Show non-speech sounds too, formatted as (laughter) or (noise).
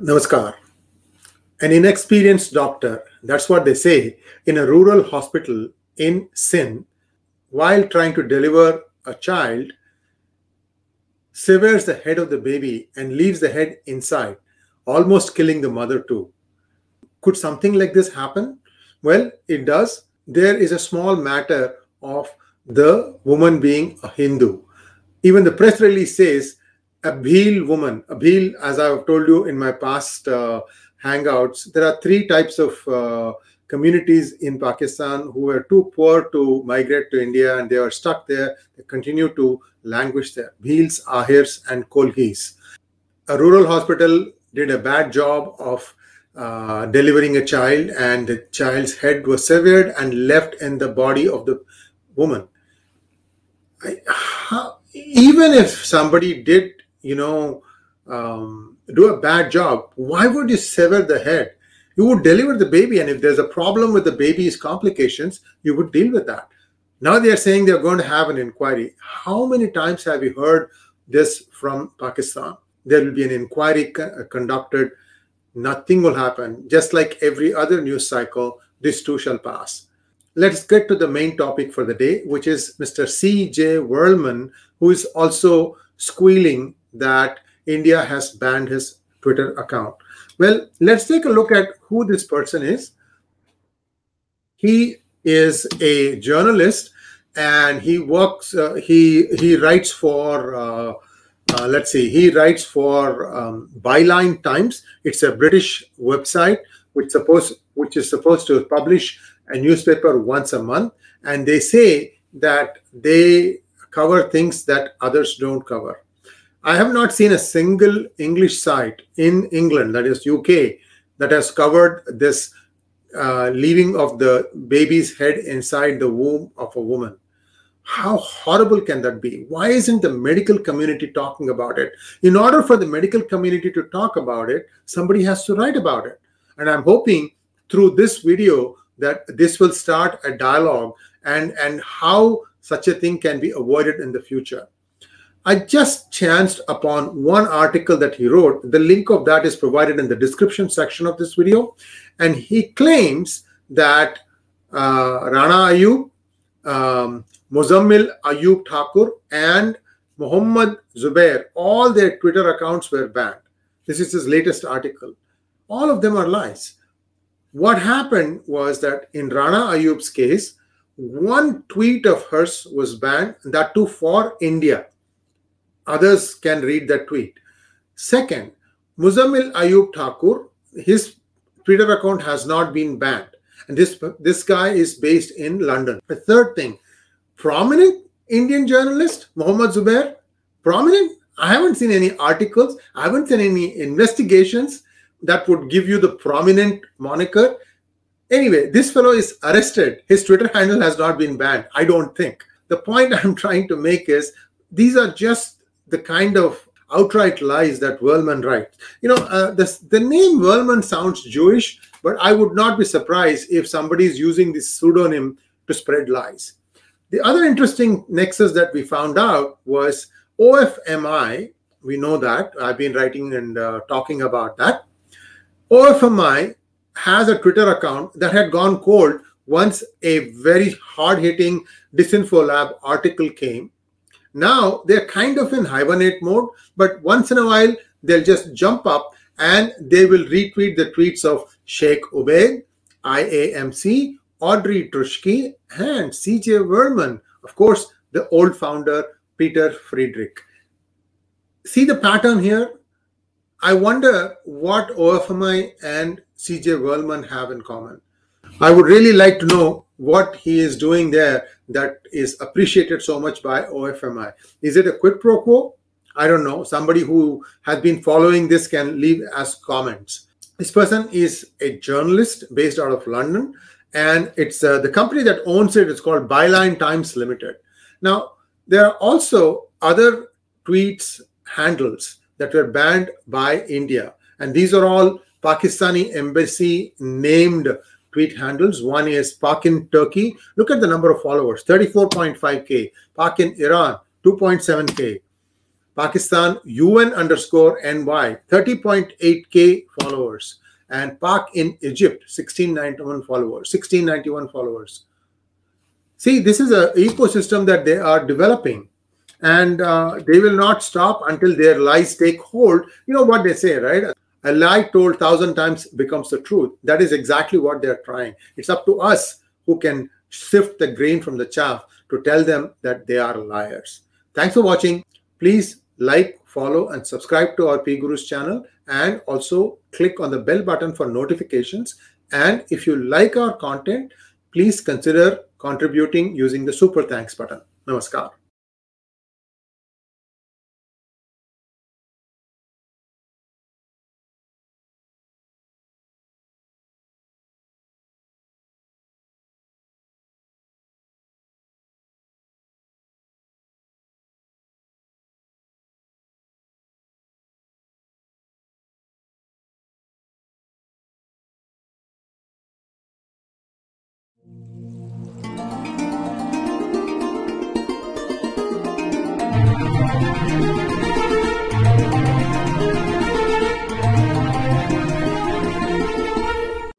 Namaskar. An inexperienced doctor, that's what they say, in a rural hospital in Sindh, while trying to deliver a child, severs the head of the baby and leaves the head inside, almost killing the mother too. Could something like this happen? Well, it does. There is a small matter of the woman being a Hindu. Even the press release says a Bhil woman, a Bhil, as I've told you in my past uh, hangouts, there are three types of uh, communities in Pakistan who were too poor to migrate to India and they are stuck there. They continue to languish there. Bhils, Ahirs, and Kolhis. A rural hospital did a bad job of uh, delivering a child, and the child's head was severed and left in the body of the woman. I, how, (sighs) even if somebody did you know, um, do a bad job, why would you sever the head? You would deliver the baby, and if there's a problem with the baby's complications, you would deal with that. Now they are saying they're going to have an inquiry. How many times have you heard this from Pakistan? There will be an inquiry co- conducted. Nothing will happen. Just like every other news cycle, this too shall pass. Let's get to the main topic for the day, which is Mr. C.J. Werleman, who is also squealing that India has banned his Twitter account. Well, let's take a look at who this person is. He is a journalist and he works, uh, he, he writes for, uh, uh, let's see, he writes for um, Byline Times. It's a British website which, suppose, which is supposed to publish a newspaper once a month. And they say that they cover things that others don't cover. I have not seen a single English site in England, that is UK, that has covered this uh, leaving of the baby's head inside the womb of a woman. How horrible can that be? Why isn't the medical community talking about it? In order for the medical community to talk about it, somebody has to write about it. And I'm hoping through this video that this will start a dialogue and, and how such a thing can be avoided in the future. I just chanced upon one article that he wrote. The link of that is provided in the description section of this video. And he claims that uh, Rana Ayub, um, Muzammil Ayub Thakur, and Muhammad Zubair, all their Twitter accounts were banned. This is his latest article. All of them are lies. What happened was that in Rana Ayub's case, one tweet of hers was banned, that too for India others can read that tweet. Second, Muzammil Ayub Thakur, his Twitter account has not been banned. And this, this guy is based in London. The third thing, prominent Indian journalist, Muhammad Zubair, prominent. I haven't seen any articles, I haven't seen any investigations that would give you the prominent moniker. Anyway, this fellow is arrested. His Twitter handle has not been banned. I don't think. The point (laughs) I'm trying to make is these are just the kind of outright lies that Werleman writes. You know, uh, the, the name Werleman sounds Jewish, but I would not be surprised if somebody is using this pseudonym to spread lies. The other interesting nexus that we found out was OFMI. We know that. I've been writing and uh, talking about that. OFMI has a Twitter account that had gone cold once a very hard hitting Disinfo Lab article came now they're kind of in hibernate mode, but once in a while they'll just jump up and they will retweet the tweets of Sheikh Ubaid, IAMC, Audrey Truschke, and CJ Werleman. Of course, the old founder, Peter Friedrich. See the pattern here? I wonder what OFMI and CJ Werleman have in common. I would really like to know what he is doing there that is appreciated so much by OFMI. Is it a quid pro quo? I don't know. Somebody who has been following this can leave as comments. This person is a journalist based out of London, and it's uh, the company that owns it is called Byline Times Limited. Now, there are also other tweets handles that were banned by India, and these are all Pakistani embassy named tweet handles. One is Pak in Turkey. Look at the number of followers 34.5K. Pak in Iran, 2.7K. Pakistan UN underscore NY 30.8k followers and Pak in Egypt 1691 followers 1691 followers. See, this is an ecosystem that they are developing and uh, they will not stop until their lies take hold. You know what they say, right? A lie told thousand times becomes the truth. That is exactly what they're trying. It's up to us who can sift the grain from the chaff to tell them that they are liars. Thanks for watching. Please like, follow, and subscribe to our P Gurus channel and also click on the bell button for notifications. And if you like our content, please consider contributing using the super thanks button. Namaskar.